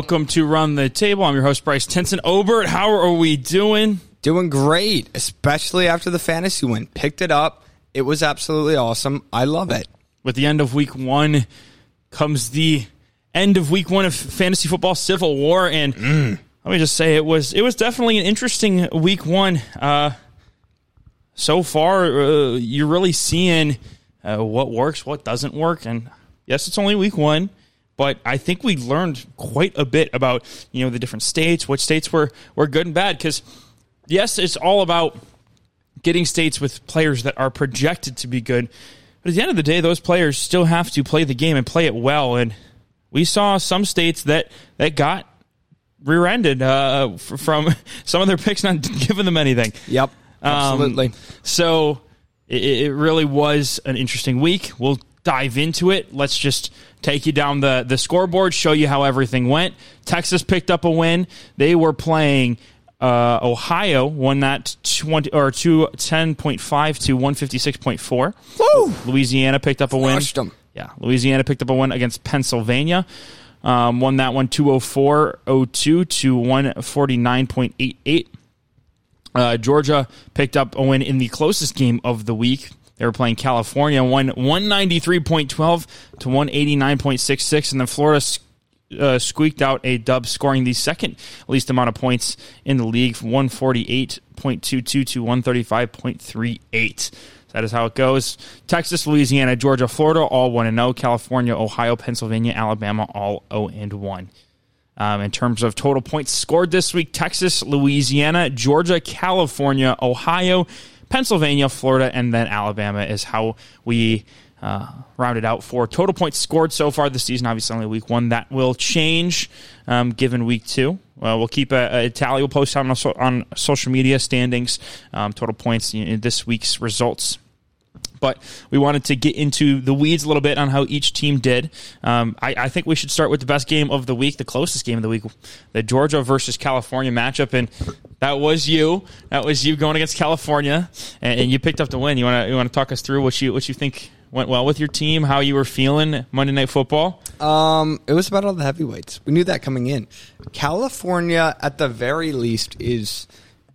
welcome to Run the Table. I'm your host, Bryce Tenson. Obert, how are we doing? Doing great, especially after the fantasy win. Picked it up. It was absolutely awesome. I love it. With the end of week one comes the end of week one of fantasy football civil war. And mm. let me just say it was it was definitely an interesting week one. Uh, so far, uh, you're really seeing uh, what works, what doesn't work. And yes, it's only week one but I think we learned quite a bit about you know the different states, what states were were good and bad. Because yes, it's all about getting states with players that are projected to be good, but at the end of the day, those players still have to play the game and play it well. And we saw some states that that got rear-ended uh, from some of their picks not giving them anything. Yep, um, absolutely. Um, so it, it really was an interesting week. We'll dive into it. Let's just take you down the, the scoreboard, show you how everything went. Texas picked up a win. They were playing uh, Ohio, won that 20 or 210.5 to 156.4. Woo! Louisiana picked up a win. Them. Yeah, Louisiana picked up a win against Pennsylvania. Um, won that one 204.02 to 149.88. Uh, Georgia picked up a win in the closest game of the week. They were playing California, won 193.12 to 189.66, and then Florida uh, squeaked out a dub, scoring the second least amount of points in the league, from 148.22 to 135.38. That is how it goes. Texas, Louisiana, Georgia, Florida, all 1 0. California, Ohio, Pennsylvania, Alabama, all 0 and 1. Um, in terms of total points scored this week, Texas, Louisiana, Georgia, California, Ohio, Pennsylvania, Florida, and then Alabama is how we uh, rounded out for total points scored so far this season. Obviously, only week one. That will change um, given week two. We'll keep a, a, tally. We'll post on, on social media standings, um, total points in this week's results but we wanted to get into the weeds a little bit on how each team did. Um, I, I, think we should start with the best game of the week, the closest game of the week, the Georgia versus California matchup, and that was you. That was you going against California, and, and you picked up the win. You want to you want to talk us through what you what you think went well with your team, how you were feeling Monday Night Football? Um, it was about all the heavyweights. We knew that coming in. California, at the very least, is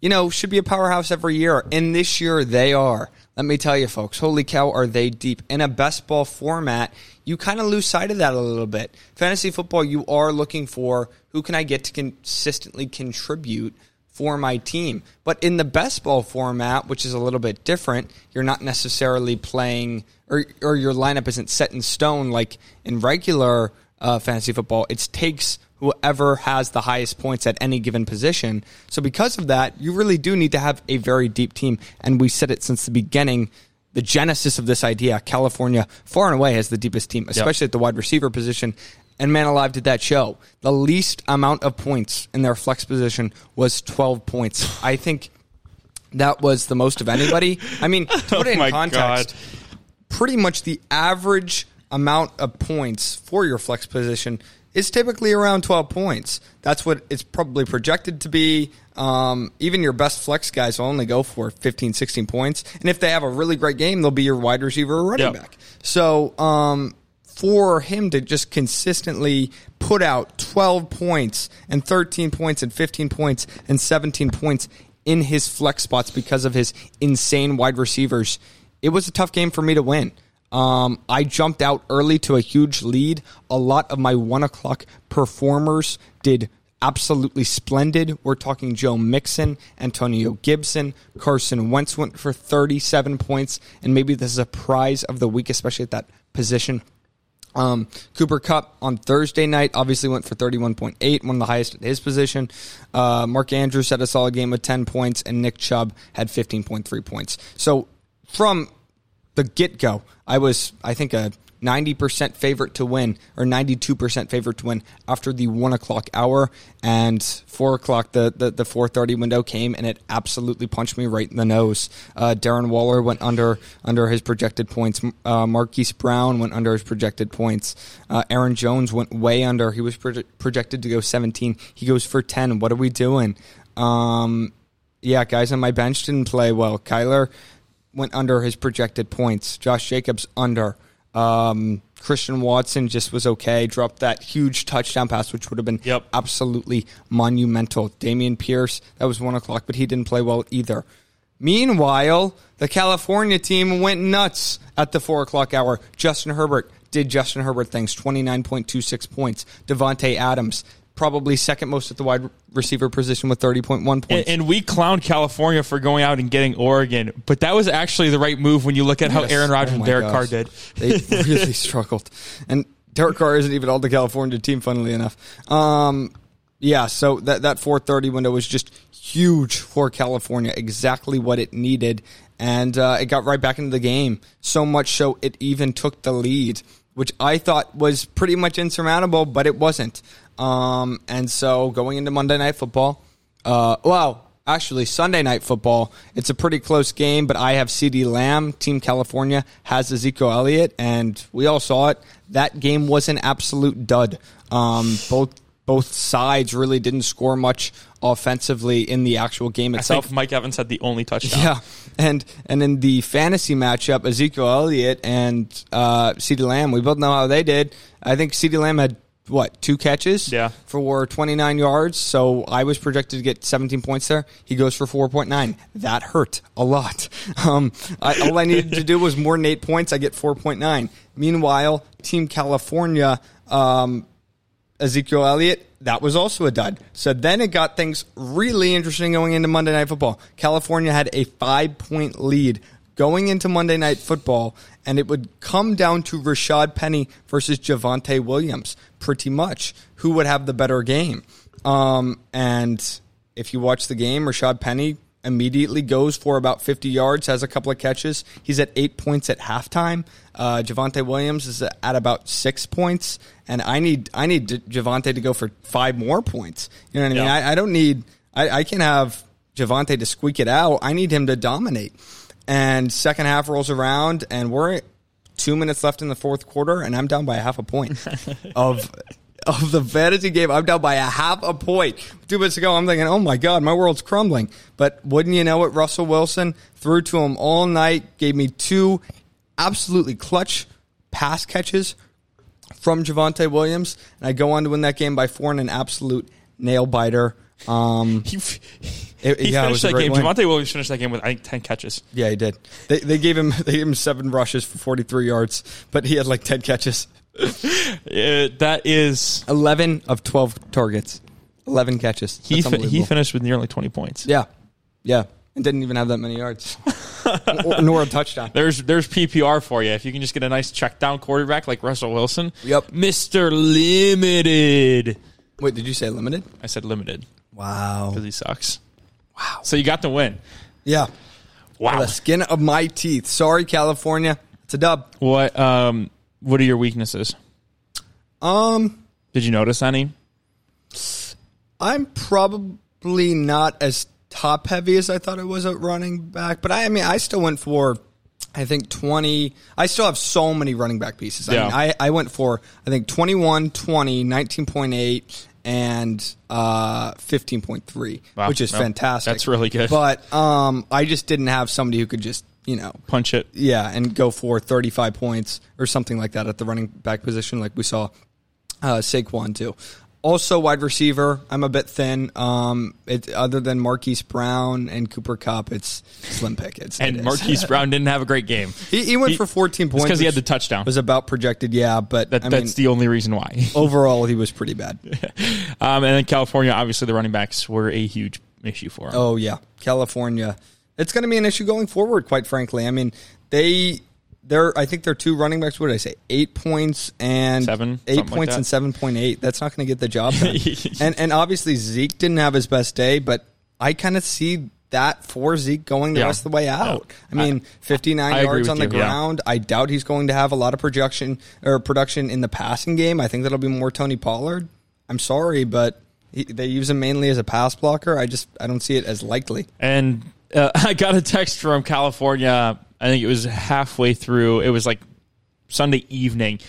you know should be a powerhouse every year, and this year they are. Let me tell you, folks, holy cow, are they deep. In a best ball format, you kind of lose sight of that a little bit. Fantasy football, you are looking for who can I get to consistently contribute for my team. But in the best ball format, which is a little bit different, you're not necessarily playing, or, or your lineup isn't set in stone like in regular uh, fantasy football. It takes whoever has the highest points at any given position. So because of that, you really do need to have a very deep team. And we said it since the beginning. The genesis of this idea, California far and away has the deepest team, especially yep. at the wide receiver position. And Man Alive did that show. The least amount of points in their flex position was 12 points. I think that was the most of anybody. I mean, to put it oh in oh context, God. pretty much the average amount of points for your flex position is typically around 12 points. That's what it's probably projected to be. Um, even your best flex guys will only go for 15, 16 points. And if they have a really great game, they'll be your wide receiver or running yep. back. So, um, for him to just consistently put out 12 points and 13 points and 15 points and 17 points in his flex spots because of his insane wide receivers, it was a tough game for me to win. Um, I jumped out early to a huge lead. A lot of my one o'clock performers did absolutely splendid. We're talking Joe Mixon, Antonio Gibson, Carson Wentz went for 37 points, and maybe this is a prize of the week, especially at that position. Um, Cooper Kupp on Thursday night obviously went for 31.8, one of the highest at his position. Uh, Mark Andrews had a solid game with 10 points, and Nick Chubb had 15.3 points. So from the get go. I was, I think, a 90% favorite to win, or 92% favorite to win after the 1 o'clock hour. And 4 o'clock, the, the, the 4.30 window came, and it absolutely punched me right in the nose. Uh, Darren Waller went under under his projected points. Uh, Marquise Brown went under his projected points. Uh, Aaron Jones went way under. He was pro- projected to go 17. He goes for 10. What are we doing? Um, yeah, guys on my bench didn't play well. Kyler went under his projected points. Josh Jacobs under. Um, Christian Watson just was okay. Dropped that huge touchdown pass, which would have been Yep. absolutely monumental. Dameon Pierce, that was one o'clock, but he didn't play well either. Meanwhile, the California team went nuts at the four o'clock hour. Justin Herbert did Justin Herbert things, 29.26 points. Davante Adams, probably second most at the wide receiver position with 30.1 points. And, and we clowned California for going out and getting Oregon, but that was actually the right move when you look at how Aaron Rodgers Oh and Derek gosh. Carr did. They really struggled. And Derek Carr isn't even on the California team, funnily enough. Um, yeah, so that, that 430 window was just huge for California, exactly what it needed. And uh, it got right back into the game. So much so it even took the lead, which I thought was pretty much insurmountable, but it wasn't. Um, and so going into Monday Night Football, uh, well, actually Sunday Night Football, it's a pretty close game, but I have CeeDee Lamb. Team California has Ezekiel Elliott, and we all saw it. That game was an absolute dud. Um, both both sides really didn't score much offensively in the actual game I itself. think Mike Evans had the only touchdown. Yeah, and and in the fantasy matchup, Ezekiel Elliott and uh, CeeDee Lamb, we both know how they did. I think CeeDee Lamb had what two catches? Yeah. for 29 yards. So I was projected to get 17 points there. He goes for 4.9. That hurt a lot. Um, I, all I needed to do was more than eight points. I get 4.9. Meanwhile, Team California. Um, Ezekiel Elliott, that was also a dud. So then it got things really interesting going into Monday Night Football. California had a five point lead going into Monday Night Football, and it would come down to Rashad Penny versus Javonte Williams, pretty much. Who would have the better game? Um, and if you watch the game, Rashad Penny immediately goes for about 50 yards, has a couple of catches. He's at eight points at halftime. Uh, Javonte Williams is at about six points, and I need I need Javonte to go for five more points. You know what I mean? Yeah. I, I don't need I, I can have Javonte to squeak it out. I need him to dominate. And second half rolls around, and we're two minutes left in the fourth quarter, and I'm down by a half a point of of the fantasy game. I'm down by a half a point. Two minutes ago, I'm thinking, oh my god, my world's crumbling. But wouldn't you know it, Russell Wilson threw to him all night, gave me two absolutely clutch pass catches from Javonte Williams, and I go on to win that game by four in an absolute nail biter. Um, He, It- he yeah, it finished that game. win. Javonte Williams finished that game with I think ten catches. yeah, he did. They, they gave him they gave him seven rushes for 43 yards, but he had like 10 catches. Uh, that is 11 of 12 targets. 11 catches. he. Fi- he finished with nearly twenty points. Yeah. Yeah. And didn't even have that many yards. Or- nor a touchdown. There's there's PPR for you. If you can just get a nice check down quarterback like Russell Wilson. Yep. Mister Limited. Wait, did you say limited? I said limited Wow. because he sucks. Wow. So you got the win. Yeah. Wow. The skin of my teeth. Sorry, California. It's a dub. What um what are your weaknesses? Um, Did you notice any? I'm probably not as top heavy as I thought I was at running back, but I, I mean, I still went for, I think 20. I still have so many running back pieces. I Yeah. mean, I, I went for, I think 21, 20, 19.8, and uh, 15.3, Wow. which is Well, fantastic. that's really good. But um, I just didn't have somebody who could just, you know, Punch it. yeah, and go for 35 points or something like that at the running back position, like we saw uh, Saquon do. Also, wide receiver, I'm a bit thin. Um, it, other than Marquise Brown and Cooper Kupp, it's slim pickets. And. Marquise Brown didn't have a great game. he, he went he- for 14 points because he had the touchdown. Was about projected, yeah, but That, that's mean, the only reason why. overall he was pretty bad. um, and then California, obviously, the running backs were a huge issue for him. Oh yeah, California. It's going to be an issue going forward. Quite frankly, I mean they. They're, I think they're two running backs. What did I say? Eight points and Seven, eight something like points and seven point eight. That's not going to get the job done. and and obviously Zeke didn't have his best day, but I kind of see that for Zeke going the Yeah. rest of the way out. Yeah. I mean, fifty nine I yards on the you, yeah. ground. I doubt he's going to have a lot of projection or production in the passing game. I think that'll be more Tony Pollard. I'm sorry, but he, they use him mainly as a pass blocker. I just I don't see it as likely. And uh, I got a text from California. I think it was halfway through. It was like Sunday evening.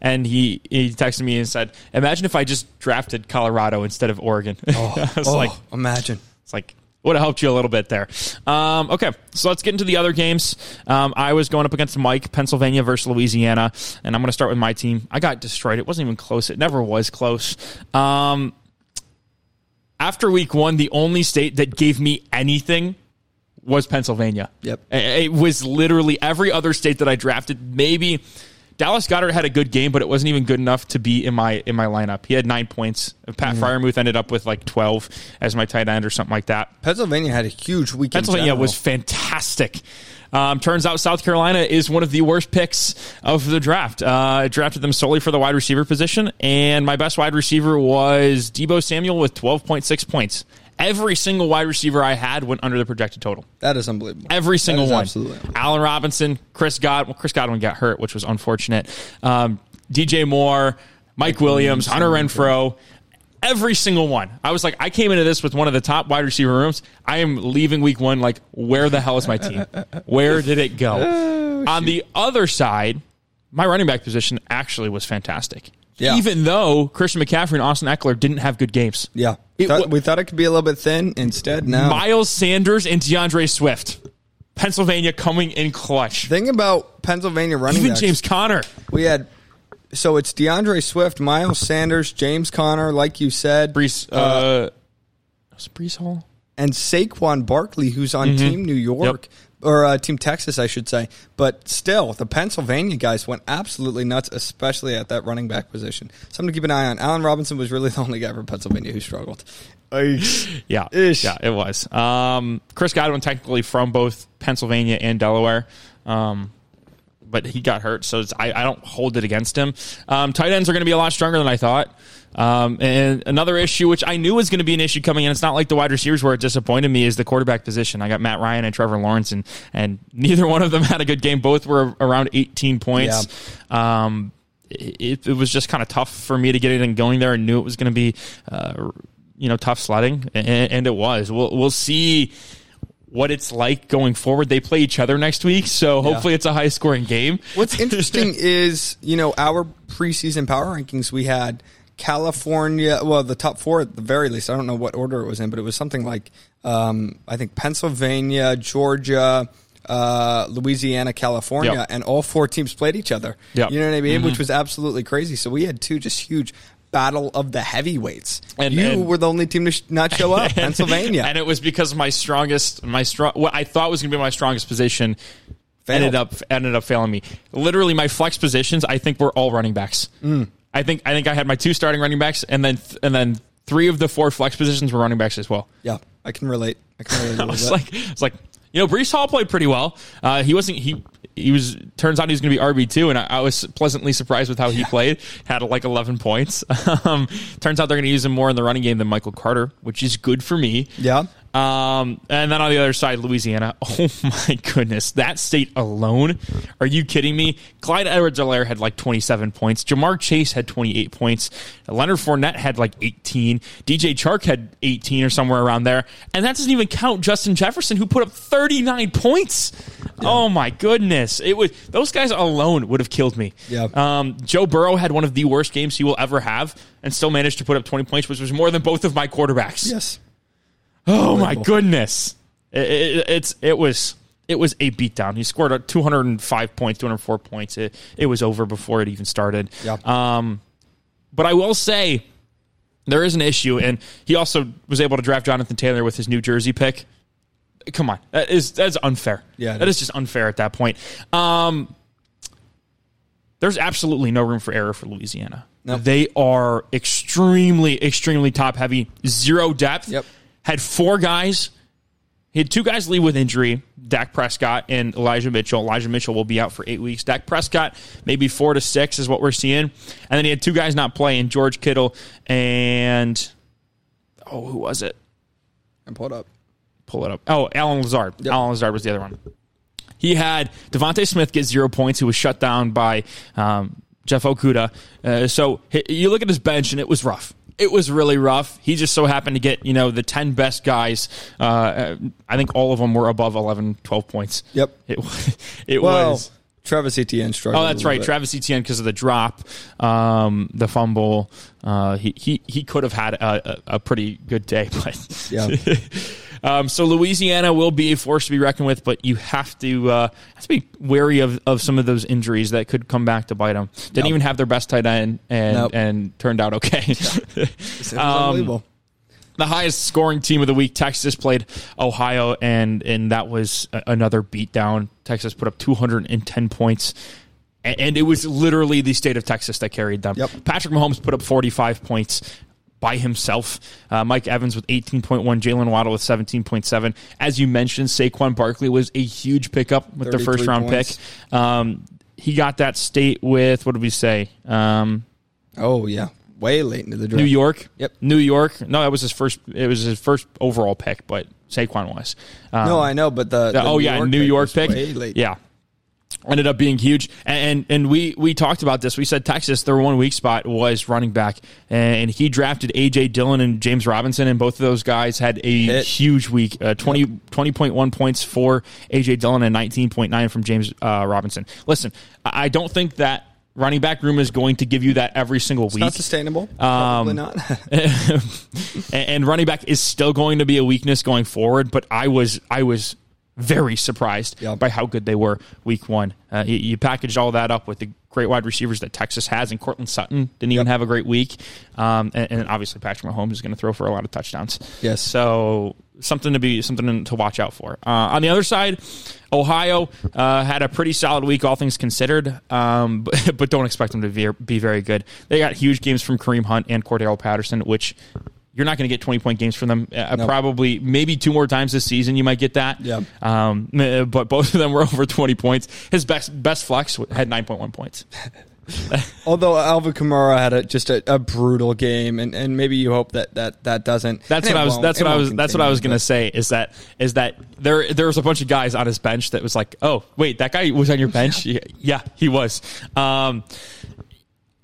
And he, he texted me and said, Imagine if I just drafted Colorado instead of Oregon. I was Oh, like, imagine. it's like, would have helped you a little bit there. Um, okay, so let's get into the other games. Um, I was going up against Mike, Pennsylvania versus Louisiana, and I'm going to start with my team. I got destroyed. It wasn't even close. It never was close. Um, after week one, the only state that gave me anything was Pennsylvania. Yep. It was literally every other state that I drafted. Maybe Dallas Goedert had a good game, but it wasn't even good enough to be in my in my lineup. He had nine points. Pat mm-hmm. Freiermuth ended up with like twelve as my tight end or something like that. Pennsylvania had a huge week. Pennsylvania was fantastic. Um, turns out South Carolina is one of the worst picks of the draft. Uh, I drafted them solely for the wide receiver position, and my best wide receiver was Deebo Samuel with 12.6 points. Every single wide receiver I had went under the projected total. That is unbelievable. Every single one. Absolutely. Allen Robinson, Chris Godwin. Well, Chris Godwin got hurt, which was unfortunate. Um, DJ Moore, Mike, Williams, Hunter Renfrow. every single one. I was like, I came into this with one of the top wide receiver rooms. I am leaving week one like, where the hell is my team? Where did it go? Oh, On the other side, my running back position actually was fantastic. Yeah. Even though Christian McCaffrey and Austin Ekeler didn't have good games. Yeah. It, thought, we thought it could be a little bit thin. Instead, now. Miles Sanders and DeAndre Swift. Pennsylvania coming in clutch. Thing about Pennsylvania running Even backs, James Conner. We had so it's DeAndre Swift, Miles Sanders, James Conner, like you said, Breece uh, uh, Breece Hall, and Saquon Barkley, who's on mm-hmm. Team New York yep. or uh, Team Texas, I should say. But still, the Pennsylvania guys went absolutely nuts, especially at that running back position. Something to keep an eye on. Allen Robinson was really the only guy from Pennsylvania who struggled. yeah, Ish. yeah, it was. Um, Chris Godwin, technically from both Pennsylvania and Delaware. Um, but he got hurt, so I, I, don't hold it against him. Um, tight ends are going to be a lot stronger than I thought. Um, and another issue, which I knew was going to be an issue coming in, it's not like the wide receivers where it disappointed me, is the quarterback position. I got Matt Ryan and Trevor Lawrence, and, and neither one of them had a good game. Both were around 18 points. Yeah. Um, it, it, was just kind of tough for me to get anything going there and knew it was going to be, uh, you know, tough sledding, and, and it was. We'll, we'll see what it's like going forward. They play each other next week, so hopefully yeah. it's a high scoring game. What's interesting is, you know, our preseason power rankings, we had California, well, the top four at the very least. I don't know what order it was in, but it was something like, um, I think Pennsylvania, Georgia, uh, Louisiana, California, yep. and all four teams played each other. Yep. You know what I mean? Mm-hmm. Which was absolutely crazy. So we had two just huge battle of the heavyweights. And you and, were the only team to sh- not show up, and, Pennsylvania, and it was because my strongest, my strong, what I thought was going to be my strongest position. Failed. Ended up ended up failing me. Literally, my flex positions I think were all running backs. Mm. I think I think I had my two starting running backs, and then and then three of the four flex positions were running backs as well. Yeah, I can relate. I can relate. I was like, it's like you know, Breece Hall played pretty well. Uh, he wasn't he he was turns out he was going to be RB two, and I, I, was pleasantly surprised with how he yeah. played. Had like eleven points. um, turns out they're going to use him more in the running game than Michael Carter, which is good for me. Yeah. Um, and then on the other side, Louisiana. Oh my goodness, that state alone. Are you kidding me? Clyde Edwards-Helaire had like 27 points. Ja'Marr Chase had 28 points. Leonard Fournette had like 18. DJ Chark had 18 or somewhere around there. And that doesn't even count Justin Jefferson, who put up 39 points. Yeah. Oh my goodness. It was those guys alone would have killed me. Yeah. Um, Joe Burrow had one of the worst games he will ever have and still managed to put up 20 points, which was more than both of my quarterbacks. Yes. Oh my goodness! It, it, it's it was it was a beatdown. He scored 205 points, 204 points. It it was over before it even started. Yeah. Um, but I will say there is an issue, and he also was able to draft Jonathan Taylor with his New Jersey pick. Come on, that is that's unfair. Yeah, that is. is just unfair at that point. Um, there's absolutely no room for error for Louisiana. Nope. They are extremely, extremely top heavy, zero depth. Yep had four guys. He had two guys leave with injury, Dak Prescott and Elijah Mitchell. Elijah Mitchell will be out for eight weeks. Dak Prescott, maybe four to six is what we're seeing. And then he had two guys not playing, George Kittle and, oh, who was it? And pull it up. Pull it up. Oh, Allen Lazard. Yep. Allen Lazard was the other one. He had DeVonta Smith get zero points, He was shut down by um, Jeff Okudah. Uh, so you look at his bench, and it was rough it was really rough. He just so happened to get, you know, the 10 best guys. Uh, I think all of them were above 11, 12 points. Yep. It, it well, was. Travis Etienne struggled. Oh, that's right. Bit. Travis Etienne because of the drop, um, the fumble. Uh, he, he, he could have had a, a, a, pretty good day, but yeah. Um, so Louisiana will be a force to be reckoned with, but you have to uh, have to be wary of, of some of those injuries that could come back to bite them. Didn't Yep. even have their best tight end and Nope. and turned out okay. Um, unbelievable. the highest scoring team of the week, Texas played Ohio, and and that was another beatdown. Texas put up 210 points, and it was literally the state of Texas that carried them. Yep. Patrick Mahomes put up 45 points by himself. Uh, Mike Evans with 18.1, Jaylen Waddle with 17.7. As you mentioned, Saquon Barkley was a huge pickup with the first round points. pick. Um, he got that state with what did we say? Um, Oh yeah, way late into the draft. New York. Yep. New York. No, that was his first. It was his first overall pick, but Saquon was. Um, No, I know, but the, the- the oh New yeah, York New York pick. way late. Yeah. Ended up being huge, and, and we we talked about this. We said Texas, their one weak spot was running back, and he drafted AJ Dillon and James Robinson, and both of those guys had a Hit. huge week. Uh, 20, 20.1 points for AJ Dillon and nineteen point nine from James uh, Robinson. Listen, I don't think that running back room is going to give you that every single week. It's not sustainable. Um, Probably not. and, and running back is still going to be a weakness going forward. But I was I was very surprised Yep. by how good they were week one. Uh, you, you packaged all that up with the great wide receivers that Texas has, and Courtland Sutton didn't even have a great week. Um, and, and obviously Patrick Mahomes is going to throw for a lot of touchdowns. Yes. So something to be something to watch out for. Uh, on the other side, Ohio uh, had a pretty solid week, all things considered, um, but, but don't expect them to be, be very good. They got huge games from Kareem Hunt and Cordarrelle Patterson, which you're not going to get 20 point games from them. Uh, Nope. Probably, maybe two more times this season you might get that. Yeah. Um, uh, but both of them were over 20 points. His best best flex had 9.1 points. Although Alvin Kamara had a, just a, a brutal game, and, and maybe you hope that that, that doesn't. That's what I was. That's what I was. That's what I was gonna say. Is that is that there there was a bunch of guys on his bench that was like, oh wait, that guy was on your bench. yeah, yeah, he was. Um,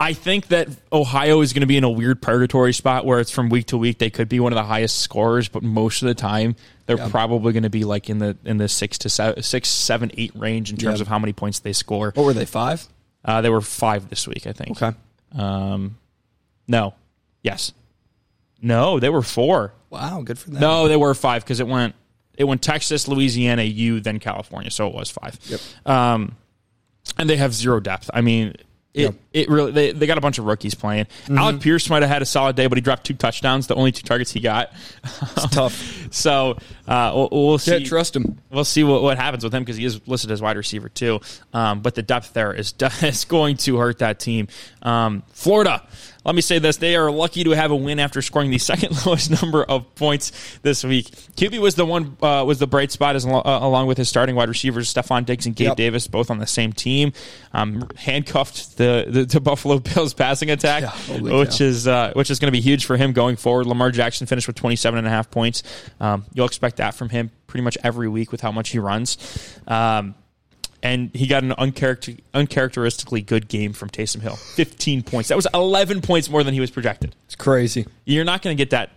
I think that Ohio is going to be in a weird purgatory spot where it's from week to week they could be one of the highest scorers, but most of the time they're Yeah. probably going to be like in the in the six to seven, six, seven, eight range in terms Yeah. of how many points they score. What were they? Five. Uh, they were five this week, I think. Okay. Um, no, yes, no, they were four. Wow, good for them. No, they were five because it went it went Texas, Louisiana, U, then California, so it was five. Yep. Um, and they have zero depth. I mean, it it really they, they got a bunch of rookies playing. Mm-hmm. Alec Pierce might have had a solid day, but he dropped two touchdowns, the only two targets he got. It's tough. so uh, we'll, we'll see. Can't trust him. We'll see what, what happens with him because he is listed as wide receiver too. Um, but the depth there is is going to hurt that team. Um, Florida. Let me say this: they are lucky to have a win after scoring the second lowest number of points this week. QB was the one uh, was the bright spot as, uh, along with his starting wide receivers Stefon Diggs and Gabe Yep. Davis, both on the same team. Um, handcuffed the, the the Buffalo Bills passing attack, Yeah, which is uh, which is going to be huge for him going forward. Lamar Jackson finished with 27 and a half points. Um, you'll expect that from him pretty much every week with how much he runs. Um, and he got an uncharacter- uncharacteristically good game from Taysom Hill. 15 points. That was 11 points more than he was projected. It's crazy. You're not going to get that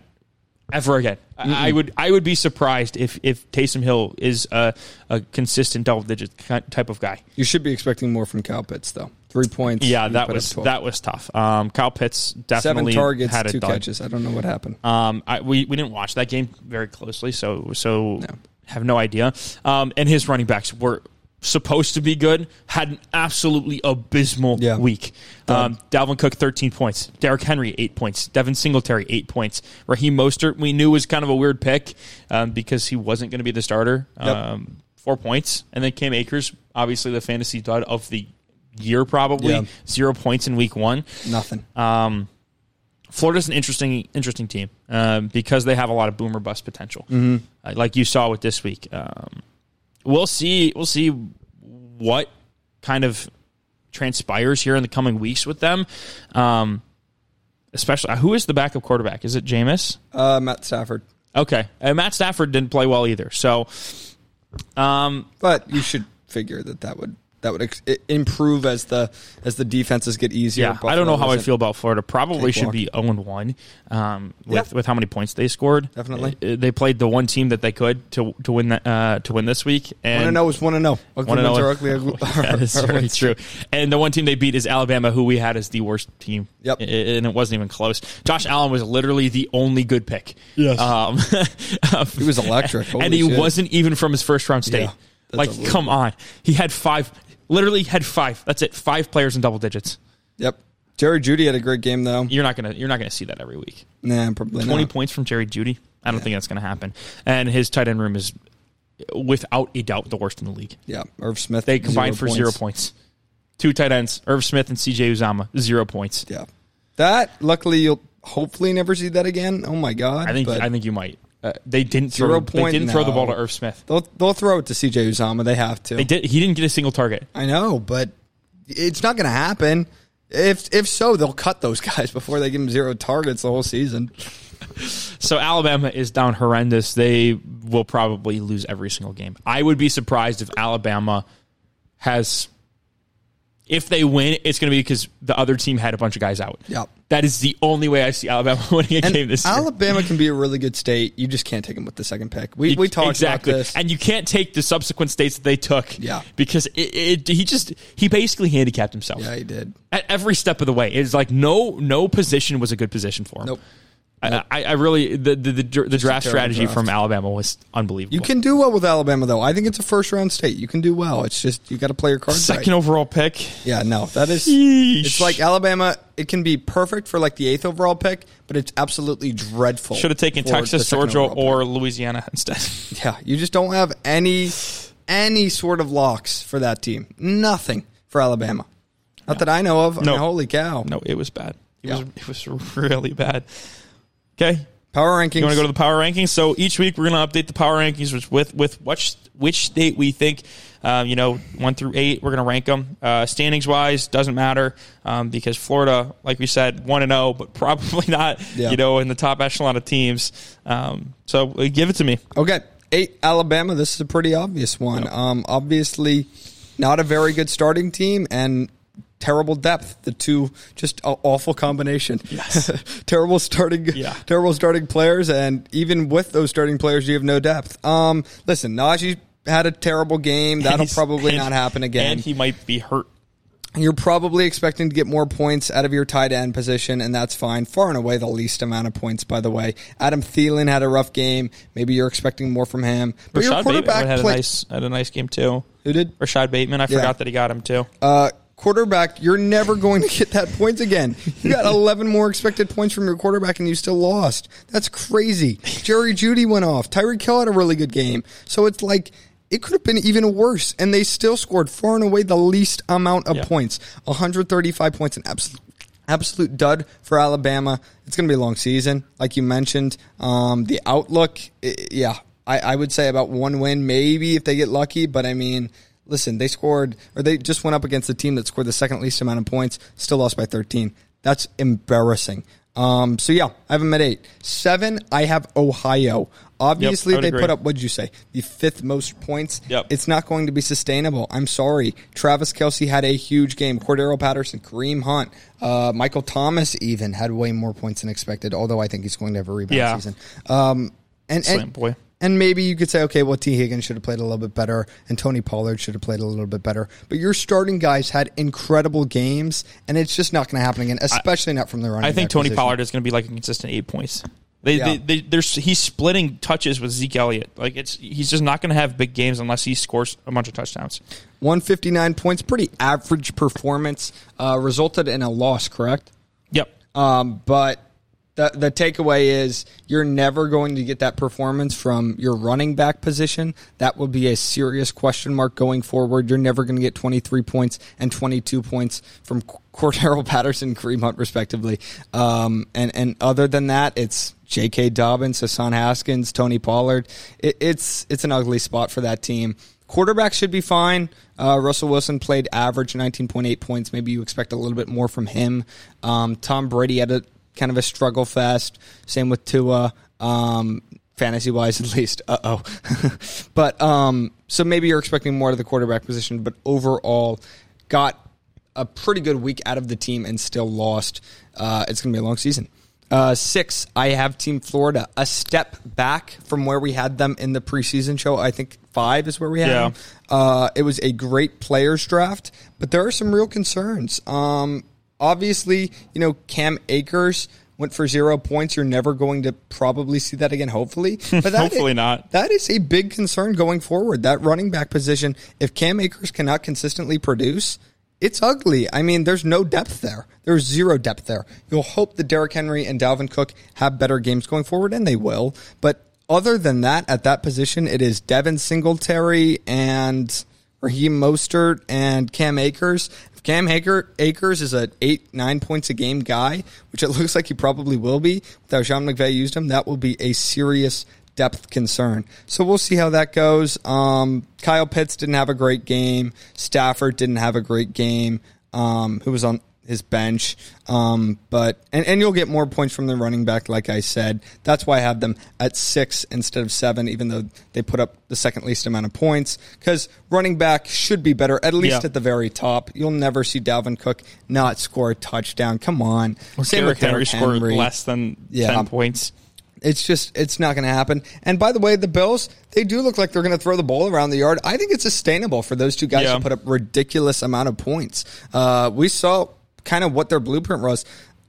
ever again. I I would I would be surprised if if Taysom Hill is a, a consistent double digit type of guy. You should be expecting more from Kyle Pitts, though. Three points. Yeah, that was that was tough. Um, Kyle Pitts seven definitely targets, had a two catches. I don't know what happened. Um, I, we we didn't watch that game very closely, so so No. have no idea. Um, and his running backs were supposed to be good, had an absolutely abysmal Yeah. week. Um, Dalvin Cook thirteen points, Derrick Henry eight points, Devin Singletary eight points, Raheem Mostert we knew was kind of a weird pick um, because he wasn't going to be the starter. Yep. Um, four points, and then Cam Akers, obviously the fantasy dud of the year, probably Yeah. zero points in week one. Nothing. Um, Florida's an interesting, interesting team um, because they have a lot of boomer bust potential, Mm-hmm. uh, like you saw with this week. Um, we'll see. We'll see what kind of transpires here in the coming weeks with them. Um, especially, who is the backup quarterback? Is it Jameis? Uh, Matt Stafford. Okay, and Matt Stafford didn't play well either. So, um, But you should figure that that would that would ex- improve as the as the defenses get easier. Yeah, I don't know how I feel about Florida. Probably should Cakewalk. be zero and one um, with Yeah. with how many points they scored. Definitely. Uh, they played the one team that they could to to win that uh, to win this week. And Want to know is want to know. Ugly Wanna wins know- are ugly. ugly that is very true. And the one team they beat is Alabama, who we had as the worst team. Yep. And it wasn't even close. Josh Allen was literally the only good pick. Yes. Um, He was electric. Holy and he shit. wasn't even from his first round state. Yeah, that's like, come on. He had five, literally had five. That's it. Five players in double digits. Yep. Jerry Jeudy had a great game though. You're not gonna, you're not gonna see that every week. Nah, probably 20 not. points from Jerry Jeudy. I don't think that's going to happen. And his tight end room is, without a doubt, the worst in the league. Yeah, Irv Smith. They combined for zero points. Two tight ends, Irv Smith and CJ Uzomah, zero points. Yeah, that luckily you'll hopefully never see that again. Oh my god! I think I think you might. Uh, they didn't throw. Zero They didn't throw the ball to No. Irv Smith. they'll they'll throw it to C.J. Uzomah. They have to. They did. He didn't get a single target. I know, but it's not going to happen. If if so, they'll cut those guys before they give them zero targets the whole season. So Alabama is down horrendous. They will probably lose every single game. I would be surprised if Alabama has. If they win, it's going to be because the other team had a bunch of guys out. Yep. That is the only way I see Alabama winning a And game this year. Alabama can be a really good state. You just can't take them with the second pick. We we talked exactly, about this. and you can't take the subsequent states that they took. Yeah. because it, it, he just he basically handicapped himself yeah, he did. at every step of the way. It's like no no position was a good position for him. Nope. I, I, I really the the the, the draft strategy draft. from Alabama was unbelievable. You can do well with Alabama though. I think it's a first round state. You can do well. It's just you got to play your cards second right. overall pick. Yeah, no, that is. Yeesh. It's like Alabama. It can be perfect for like the eighth overall pick, but it's absolutely dreadful. Should have taken Texas, Georgia, or Louisiana instead. Yeah, you just don't have any any sort of locks for that team. Nothing for Alabama. Not that I know of. I No. mean, holy cow. no, it was bad. It Yeah. was it was really bad. Okay, Power rankings. You want to go to the power rankings? So each week we're going to update the power rankings with with, with which which state we think, um, you know, one through eight. We're going to rank them uh, standings wise. Doesn't matter um, because Florida, like we said, one and zero, but probably not, Yeah. you know, in the top echelon of teams. Um, so uh, give it to me. Okay, eight Alabama. This is a pretty obvious one. Um, obviously, not a very good starting team and terrible depth. The two just a awful combination. Yes. terrible starting. Yeah. Terrible starting players, and even with those starting players, you have no depth. Um, listen, Najee had a terrible game. That'll probably and- not happen again. and he might be hurt. You're probably expecting to get more points out of your tight end position, and that's fine. Far and away the least amount of points, by the way. Adam Thielen had a rough game. Maybe you're expecting more from him. But your Rashad Bateman quarterback had a play- nice had a nice game too. Who did? Rashad Bateman, I Yeah. forgot that he got him too. Uh, quarterback, you're never going to get that points again. You got 11 more expected points from your quarterback, and you still lost. That's crazy. Jerry Jeudy went off. Tyreek Hill had a really good game. So it's like it could have been even worse, and they still scored far and away the least amount of Yeah. points. 135 points, an absolute absolute dud for Alabama. It's going to be a long season, like you mentioned. Um, the outlook, i- yeah, I, I would say about one win, maybe if they get lucky. But I mean, listen, they scored or they just went up against the team that scored the second least amount of points, still lost by 13. That's embarrassing. Um, so yeah, I have them at eight. Seven, I have Ohio. Obviously, would they agree. put up what'd you say? The fifth most points. Yep. It's not going to be sustainable. I'm sorry. Travis Kelce had a huge game. Cordarrelle Patterson, Kareem Hunt, uh, Michael Thomas even had way more points than expected. Although I think he's going to have a rebound Yeah. season. Um, and Slam and, boy. And maybe you could say, okay, well, Tee Higgins should have played a little bit better, and Tony Pollard should have played a little bit better. But your starting guys had incredible games, and it's just not going to happen again, especially not from the running. I think Tony position. Pollard is going to be like a consistent eight points. They, Yeah. they, they, there's he's splitting touches with Zeke Elliott. Like it's he's just not going to have big games unless he scores a bunch of touchdowns. 159 points, pretty average performance, uh, resulted in a loss, correct? Yep. Um, but the the takeaway is you're never going to get that performance from your running back position. That will be a serious question mark going forward. You're never going to get 23 points and 22 points from Cordarrelle Patterson, Kareem Hunt, respectively. Um, and and other than that, it's J.K. Dobbins, Hassan Haskins, Tony Pollard. It, it's it's an ugly spot for that team. Quarterback should be fine. Uh, Russell Wilson played average 19.8 points. Maybe you expect a little bit more from him. Um, Tom Brady had a kind of a struggle fest. Same with Tua. Um, fantasy wise at least. Uh oh. but um, so maybe you're expecting more to the quarterback position, but overall, got a pretty good week out of the team and still lost. Uh, it's going to be a long season. Uh, six, I have Team Florida a step back from where we had them in the preseason show. I think five is where we had Yeah. them. Uh, it was a great players draft, but there are some real concerns. Um, obviously, you know, Cam Akers went for zero points. You're never going to probably see that again, hopefully. But that Hopefully not. That is a big concern going forward. That running back position, if Cam Akers cannot consistently produce, it's ugly. I mean, there's no depth there. There's zero depth there. You'll hope that Derrick Henry and Dalvin Cook have better games going forward, and they will. But other than that, at that position, it is Devin Singletary and Raheem Mostert and Cam Akers. If Cam Haker, Akers is an eight, nine points a game guy, which it looks like he probably will be without Sean McVay used him, that will be a serious depth concern. So we'll see how that goes. Um, Kyle Pitts didn't have a great game. Stafford didn't have a great game. Um, who was on his bench. Um, but and, and you'll get more points from the running back, like I said. That's why I have them at six instead of seven, even though they put up the second least amount of points. Because running back should be better, at least Yeah. at the very top. You'll never see Dalvin Cook not score a touchdown. Come on. Same Derrick with Henry Derrick scored Henry. less than Yeah. 10 points. It's just it's not going to happen. And by the way, the Bills they do look like they're going to throw the ball around the yard. I think it's sustainable for those two guys Yeah. to put up ridiculous amount of points. Uh, we saw kind of what their blueprint was.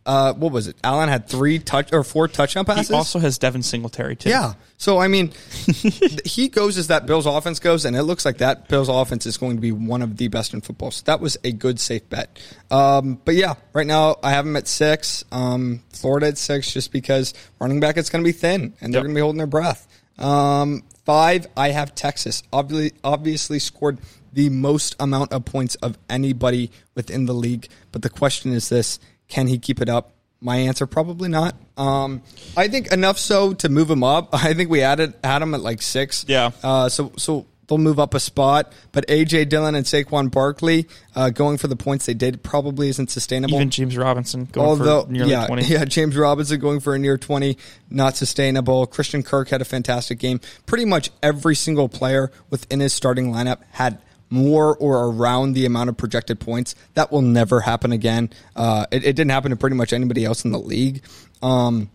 Uh, what was it? Allen had three touch or four touchdown passes. He also has Devin Singletary, too. Yeah. So I mean, he goes as that Bills offense goes, and it looks like that Bills offense is going to be one of the best in football. So that was a good safe bet. Um, but yeah, right now I have them at six. Um, Florida at six, just because running back it's going to be thin, and they're Yep. going to be holding their breath. Um, five, I have Texas. Obviously, obviously scored the most amount of points of anybody within the league. But the question is this: Can he keep it up? My answer probably not. Um, I think enough so to move him up. I think we added had him at like six. Yeah. Uh, so so they'll move up a spot. But AJ Dillon and Saquon Barkley uh, going for the points they did probably isn't sustainable. Even James Robinson going Although, for nearly yeah, 20. yeah, James Robinson going for a near 20, not sustainable. Christian Kirk had a fantastic game. Pretty much every single player within his starting lineup had more or around the amount of projected points. That will never happen again. Uh, it, it didn't happen to pretty much anybody else in the league. Um,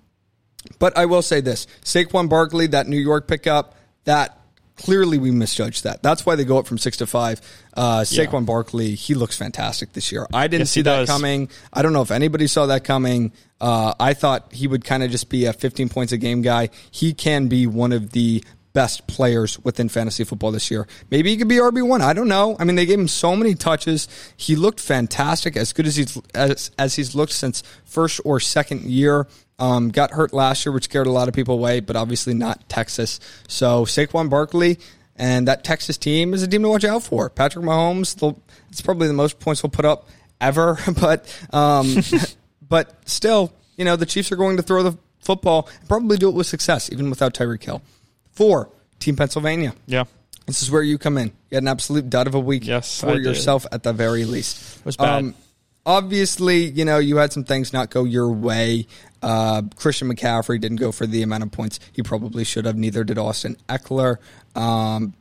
but I will say this Saquon Barkley, that New York pickup, that clearly we misjudged that. That's why they go up from six to five. Uh, Saquon Yeah. Barkley, he looks fantastic this year. I didn't Yes, see that does. coming. I don't know if anybody saw that coming. Uh, I thought he would kind of just be a 15 points a game guy. He can be one of the best players within fantasy football this year. Maybe he could be RB1. I don't know. I mean, they gave him so many touches. He looked fantastic, as good as he's as, as he's looked since first or second year. Um, got hurt last year, which scared a lot of people away, but obviously not Texas. So Saquon Barkley and that Texas team is a team to watch out for. Patrick Mahomes, it's probably the most points he'll put up ever, but um, but still, you know, the Chiefs are going to throw the football and probably do it with success, even without Tyreek Hill. Four, Team Pennsylvania. Yeah. This is where you come in. You had an absolute dud of a week Yes, for I did. yourself at the very least. It was bad. obviously, you know, you had some things not go your way. Uh, Christian McCaffrey didn't go for the amount of points he probably should have. Neither did Austin Ekeler. Um,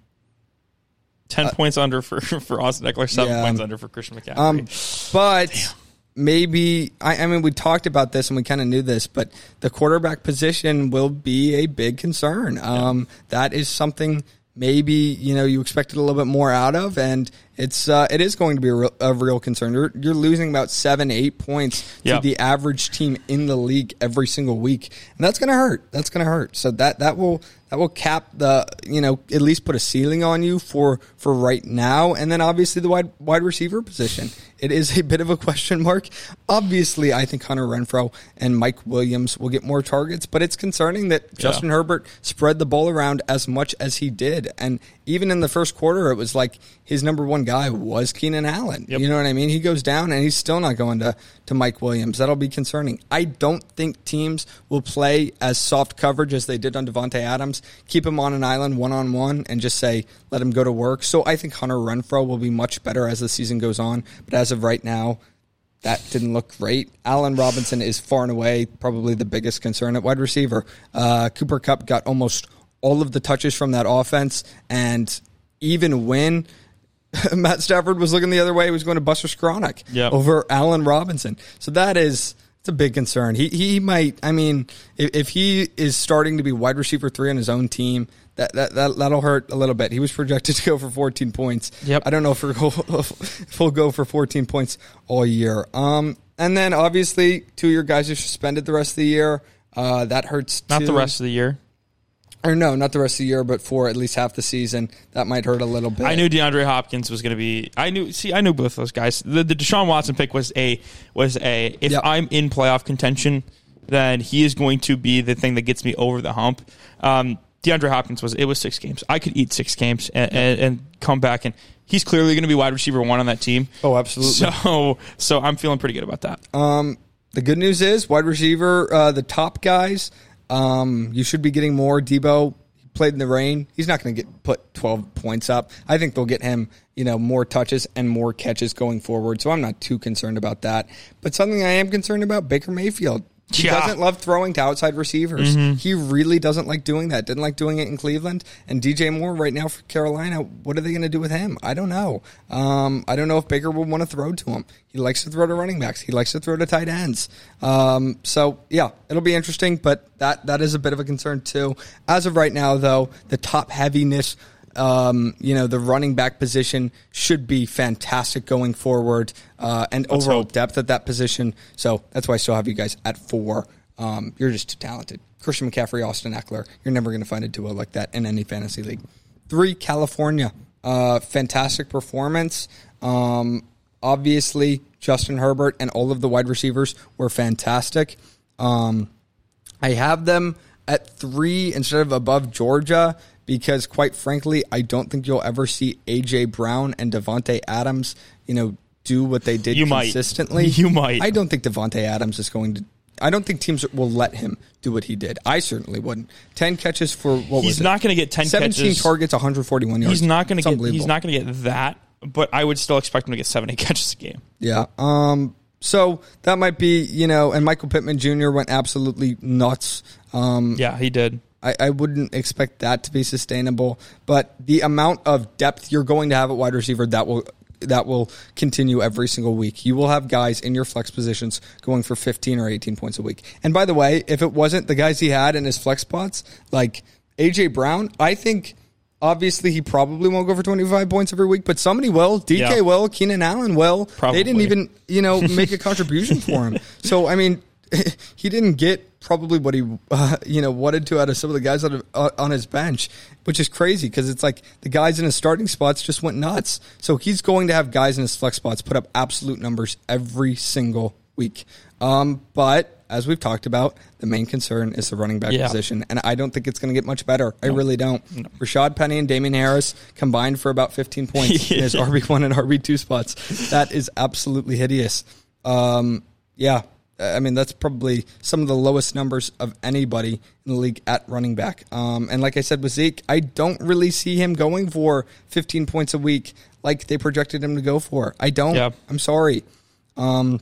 10 points under for, for Austin Ekeler, 7 yeah. points under for Christian McCaffrey. Um, but maybe I, I mean we talked about this and we kind of knew this, but the quarterback position will be a big concern. Um, That is something maybe you know you expected a little bit more out of, and it's uh, it is going to be a real, a real concern. You're, you're losing about seven, eight points Yeah. to the average team in the league every single week, and that's going to hurt. That's going to hurt. So that that will that will cap the you know at least put a ceiling on you for for right now, and then obviously the wide wide receiver position. It is a bit of a question mark. Obviously, I think Hunter Renfrow and Mike Williams will get more targets, but it's concerning that Justin Herbert spread the ball around as much as he did, and even in the first quarter, it was like his number one guy was Keenan Allen. Yep. You know what I mean? He goes down, and he's still not going to to Mike Williams. That'll be concerning. I don't think teams will play as soft coverage as they did on Davante Adams. Keep him on an island one on one and just say let him go to work. So I think Hunter Renfrow will be much better as the season goes on. But as of right now, that didn't look great. Allen Robinson is far and away probably the biggest concern at wide receiver. Uh, Cooper Kupp got almost all of the touches from that offense, and even when Matt Stafford was looking the other way, he was going to Buster Skowronek Yep. over Allen Robinson. So that is it's a big concern. He he might. I mean, if, if he is starting to be wide receiver three on his own team, that, that that that'll hurt a little bit. He was projected to go for 14 points. Yep. I don't know if, if he'll go for 14 points all year. Um, and then obviously two of your guys are suspended the rest of the year. Uh, that hurts. Not too. the rest of the year. Or no, not the rest of the year, but for at least half the season. That might hurt a little bit. I knew DeAndre Hopkins was going to be. I knew. See, I knew both those guys. The, the Deshaun Watson pick was a was a. If Yep. I'm in playoff contention, then he is going to be the thing that gets me over the hump. Um, DeAndre Hopkins was. It was six games. I could eat six games and, and, and come back, and he's clearly going to be wide receiver one on that team. Oh, absolutely. So, so I'm feeling pretty good about that. Um, the good news is wide receiver, uh, the top guys, um, you should be getting more. Deebo played in the rain. He's not going to get put 12 points up. I think they'll get him, you know, more touches and more catches going forward. So I'm not too concerned about that. But something I am concerned about, Baker Mayfield. He Yeah. doesn't love throwing to outside receivers. He really doesn't like doing that. Didn't like doing it in Cleveland. And DJ Moore right now for Carolina, what are they going to do with him? I don't know. Um, I don't know if Baker will want to throw to him. He likes to throw to running backs. He likes to throw to tight ends. Um, so yeah, it'll be interesting, but that that is a bit of a concern too. As of right now, though, the top heaviness um, you know, the running back position should be fantastic going forward, uh, and overall hope. depth at that position. So that's why I still have you guys at four. Um, you're just too talented. Christian McCaffrey, Austin Ekeler. You're never going to find a duo like that in any fantasy league. Three, California. Uh, fantastic performance. Um, obviously, Justin Herbert and all of the wide receivers were fantastic. Um, I have them at three instead of above Georgia because, quite frankly, I don't think you'll ever see AJ Brown and Davante Adams, you know, do what they did You might. consistently. You might. I don't think Davante Adams is going to. I don't think teams will let him do what he did. I certainly wouldn't. Ten catches for what He's not going to get ten Seventeen catches. targets, 141 yards. He's not going to get. He's not going to get that. But I would still expect him to get seven, eight catches a game. Yeah. Um. So that might be, you know, and Michael Pittman Jr. went absolutely nuts. Um. Yeah, he did. I, I wouldn't expect that to be sustainable, but the amount of depth you're going to have at wide receiver that will that will continue every single week. You will have guys in your flex positions going for 15 or 18 points a week. And by the way, if it wasn't the guys he had in his flex spots, like AJ Brown, I think obviously he probably won't go for 25 points every week, but somebody will. DK Yeah. will. Keenan Allen will. Probably. They didn't even, you know, make a contribution for him. So, I mean, he didn't get probably what he, uh, you know, wanted to out of some of the guys on, uh, on his bench, which is crazy because it's like the guys in his starting spots just went nuts. So he's going to have guys in his flex spots put up absolute numbers every single week. Um, but as we've talked about, the main concern is the running back Yeah. position, and I don't think it's going to get much better. I really don't. Rashaad Penny and Damien Harris combined for about 15 points in his RB one and RB two spots. That is absolutely hideous. Um, yeah, I mean that's probably some of the lowest numbers of anybody in the league at running back. Um, and like I said with Zeke, I don't really see him going for 15 points a week like they projected him to go for. I don't. Yeah. I'm sorry. Um,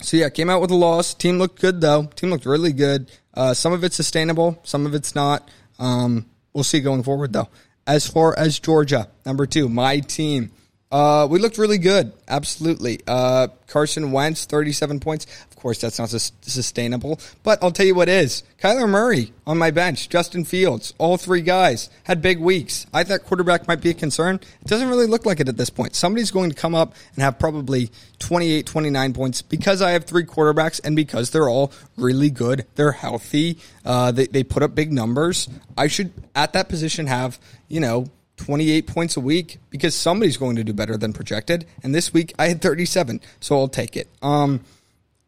so yeah, came out with a loss. Team looked good though. Team looked really good. Uh, some of it's sustainable, some of it's not. Um, we'll see going forward though. As far as Georgia, number two, my team. Uh, we looked really good. Absolutely. Uh, Carson Wentz, 37 points. Of course, that's not sus- sustainable, but I'll tell you what is. Kyler Murray on my bench, Justin Fields, all three guys had big weeks. I thought quarterback might be a concern. It doesn't really look like it at this point. Somebody's going to come up and have probably 28, 29 points because I have three quarterbacks and because they're all really good. They're healthy. Uh, they, they put up big numbers. I should, at that position, have, you know, 28 points a week because somebody's going to do better than projected. And this week I had 37, so I'll take it. Um,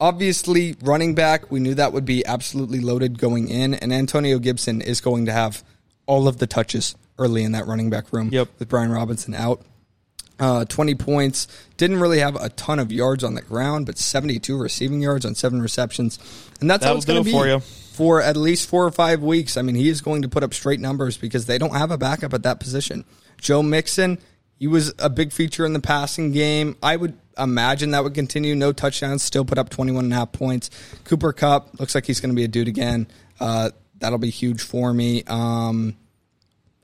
obviously, running back, we knew that would be absolutely loaded going in, and Antonio Gibson is going to have all of the touches early in that running back room Yep. with Brian Robinson out. Uh, 20 points. Didn't really have a ton of yards on the ground, but 72 receiving yards on seven receptions. And that's how That'll it's going to be for you. For at least four or five weeks. I mean, he is going to put up straight numbers because they don't have a backup at that position. Joe Mixon, He was a big feature in the passing game. I would imagine that would continue. No touchdowns, still put up 21 and a half points. Cooper Kupp looks like he's going to be a dude again. Uh, that'll be huge for me. Um,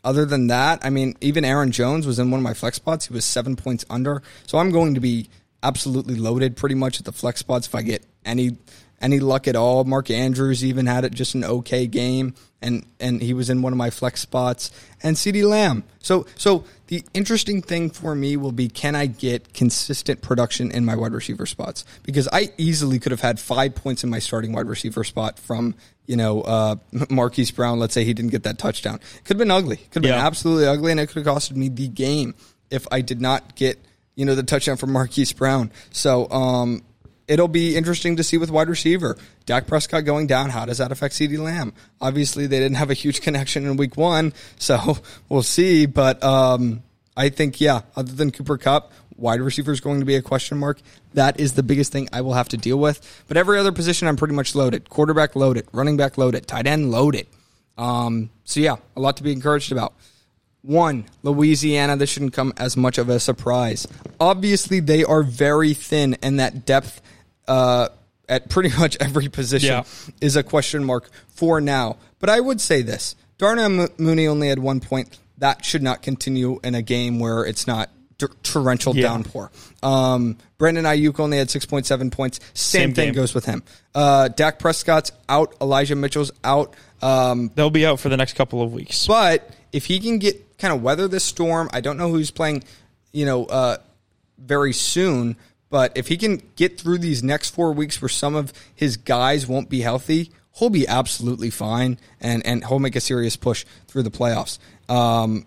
other than that, I mean, even Aaron Jones was in one of my flex spots. He was seven points under. So I'm going to be absolutely loaded pretty much at the flex spots if I get any any luck at all. Mark Andrews even had it just an okay game, and and he was in one of my flex spots. And CeeDee Lamb. So so the interesting thing for me will be can I get consistent production in my wide receiver spots because I easily could have had five points in my starting wide receiver spot from you know uh, Marquise Brown. Let's say he didn't get that touchdown. Could have been ugly. Could have Yeah. been absolutely ugly, and it could have costed me the game if I did not get you know the touchdown from Marquise Brown. So um, it'll be interesting to see with wide receiver. Dak Prescott going down, how does that affect CeeDee Lamb? Obviously, they didn't have a huge connection in week one, so we'll see. But um, I think, yeah, other than Cooper Kupp, wide receiver is going to be a question mark. That is the biggest thing I will have to deal with. But every other position, I'm pretty much loaded. Quarterback loaded, running back loaded, tight end loaded. Um, so, yeah, a lot to be encouraged about. One, Louisiana, this shouldn't come as much of a surprise. Obviously, they are very thin, and that depth uh, at pretty much every position Yeah. is a question mark for now. But I would say this Darnell Mooney only had one point. That should not continue in a game where it's not torrential Yeah. downpour. Um, Brandon Aiyuk only had 6.7 points. Same, Same thing game. goes with him. Uh, Dak Prescott's out. Elijah Mitchell's out. Um, They'll be out for the next couple of weeks. but if he can get kind of weather this storm, I don't know who's playing, you know, uh, very soon. But if he can get through these next four weeks where some of his guys won't be healthy, he'll be absolutely fine and, and he'll make a serious push through the playoffs. Um,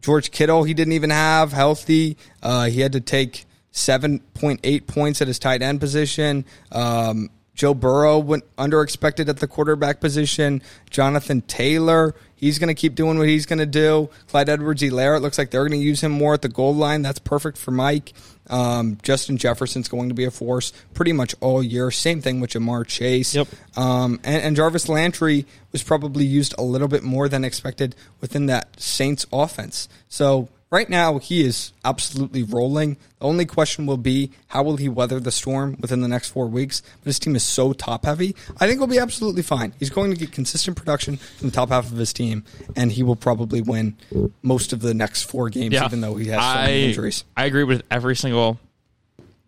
George Kittle, he didn't even have healthy. Uh, he had to take 7.8 points at his tight end position. Um, Joe Burrow went under expected at the quarterback position. Jonathan Taylor, he's going to keep doing what he's going to do. Clyde Edwards Helaire, it looks like they're going to use him more at the goal line. That's perfect for Mike. Um, Justin Jefferson's going to be a force pretty much all year. Same thing with Ja'Marr Chase. Yep. Um, and, and Jarvis Landry was probably used a little bit more than expected within that Saints offense. So right now he is absolutely rolling. The only question will be how will he weather the storm within the next four weeks? But his team is so top heavy. I think he'll be absolutely fine. He's going to get consistent production from the top half of his team, and he will probably win most of the next four games, even though he has so many I, injuries. I agree with every single.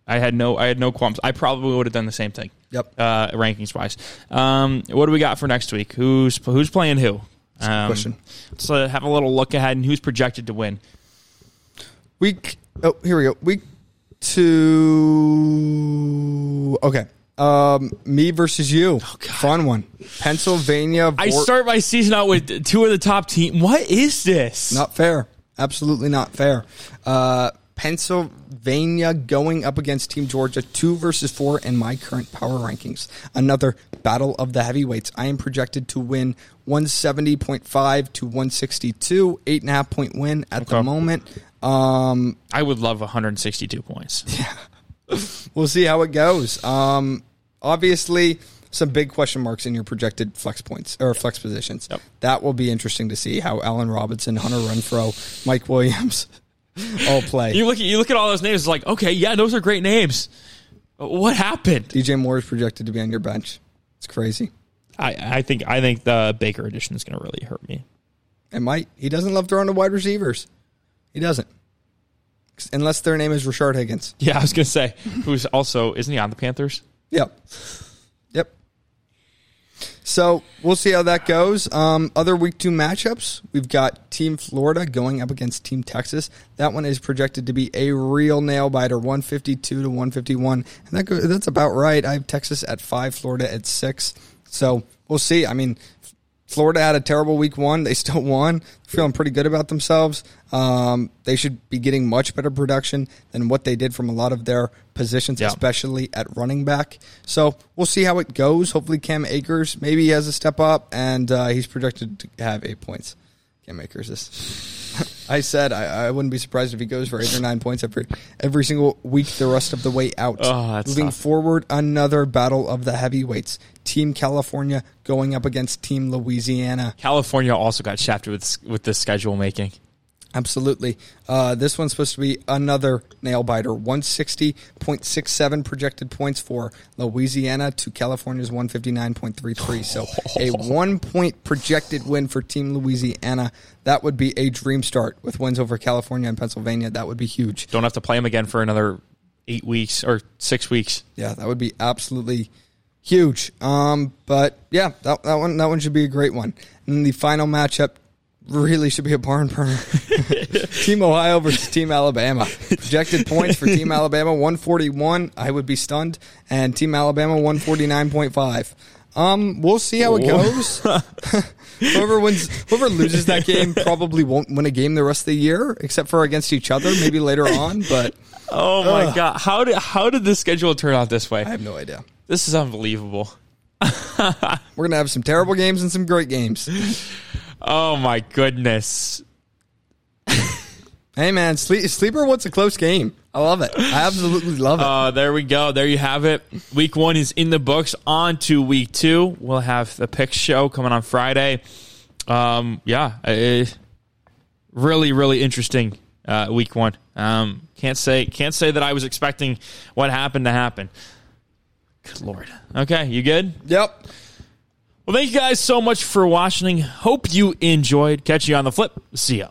I had no, I had no qualms. I probably would have done the same thing. Yep. Uh, rankings wise, um, what do we got for next week? Who's who's playing who? Um, question. Let's uh, have a little look ahead and who's projected to win. Week. Oh, here we go. Week two. Okay. Um, me versus you. Oh, Fun one. Pennsylvania. I Vor- start my season out with two of the top team. What is this? Not fair. Absolutely not fair. Uh, Pennsylvania going up against Team Georgia, two versus four in my current power rankings. Another battle of the heavyweights. I am projected to win 170.5 to 162, eight and a half point win at the moment. Um, I would love 162 points. Yeah. we'll see how it goes. Um, obviously, some big question marks in your projected flex points or flex positions. Yep. That will be interesting to see how Allen Robinson, Hunter Renfrow, Mike Williams all play. You look at you look at all those names. It's like, okay, yeah, those are great names. What happened? DJ Moore is projected to be on your bench. It's crazy. I, I think I think the Baker edition is going to really hurt me. It might. He doesn't love throwing to wide receivers. He doesn't. Unless their name is Rashard Higgins. Yeah, I was going to say, who's also isn't he on the Panthers? Yep. Yep. So we'll see how that goes. Um, other week two matchups, we've got Team Florida going up against Team Texas. That one is projected to be a real nail biter, one fifty two to one fifty one, and that go, that's about right. I have Texas at five, Florida at six. So we'll see. I mean, Florida had a terrible week one. They still won. Feeling pretty good about themselves. Um, they should be getting much better production than what they did from a lot of their positions, Yeah. especially at running back. So we'll see how it goes. Hopefully, Cam Akers maybe he has a step up, and uh, he's projected to have eight points. Cam Akers is. I said I, I wouldn't be surprised if he goes for eight or nine points every every single week the rest of the way out. Oh, Moving tough. forward, another battle of the heavyweights. Team California going up against Team Louisiana. California also got shafted with with the schedule making. Absolutely. Uh, this one's supposed to be another nail biter. 160.67 projected points for Louisiana to California's 159.33. So a one point projected win for Team Louisiana. That would be a dream start with wins over California and Pennsylvania. That would be huge. Don't have to play them again for another eight weeks or six weeks. Yeah, that would be absolutely huge. Um, but yeah, that, that one that one should be a great one. And the final matchup really should be a barn burner. Team Ohio versus Team Alabama. Projected points for Team Alabama 141. I would be stunned. And Team Alabama 149.5. Um, we'll see how it goes. whoever wins, whoever loses that game probably won't win a game the rest of the year, except for against each other, maybe later on. But Oh my god, how did how did the schedule turn out this way? I have no idea. This is unbelievable. We're gonna have some terrible games and some great games. Oh my goodness. Hey man, sleep, sleeper. What's a close game? I love it. I absolutely love it. Uh, there we go. There you have it. Week one is in the books. On to week two. We'll have the pick show coming on Friday. Um, yeah, really, really interesting uh, week one. Um, can't say can't say that I was expecting what happened to happen. Good lord. Okay, you good? yep. Well, thank you guys so much for watching. Hope you enjoyed. Catch you on the flip. See ya.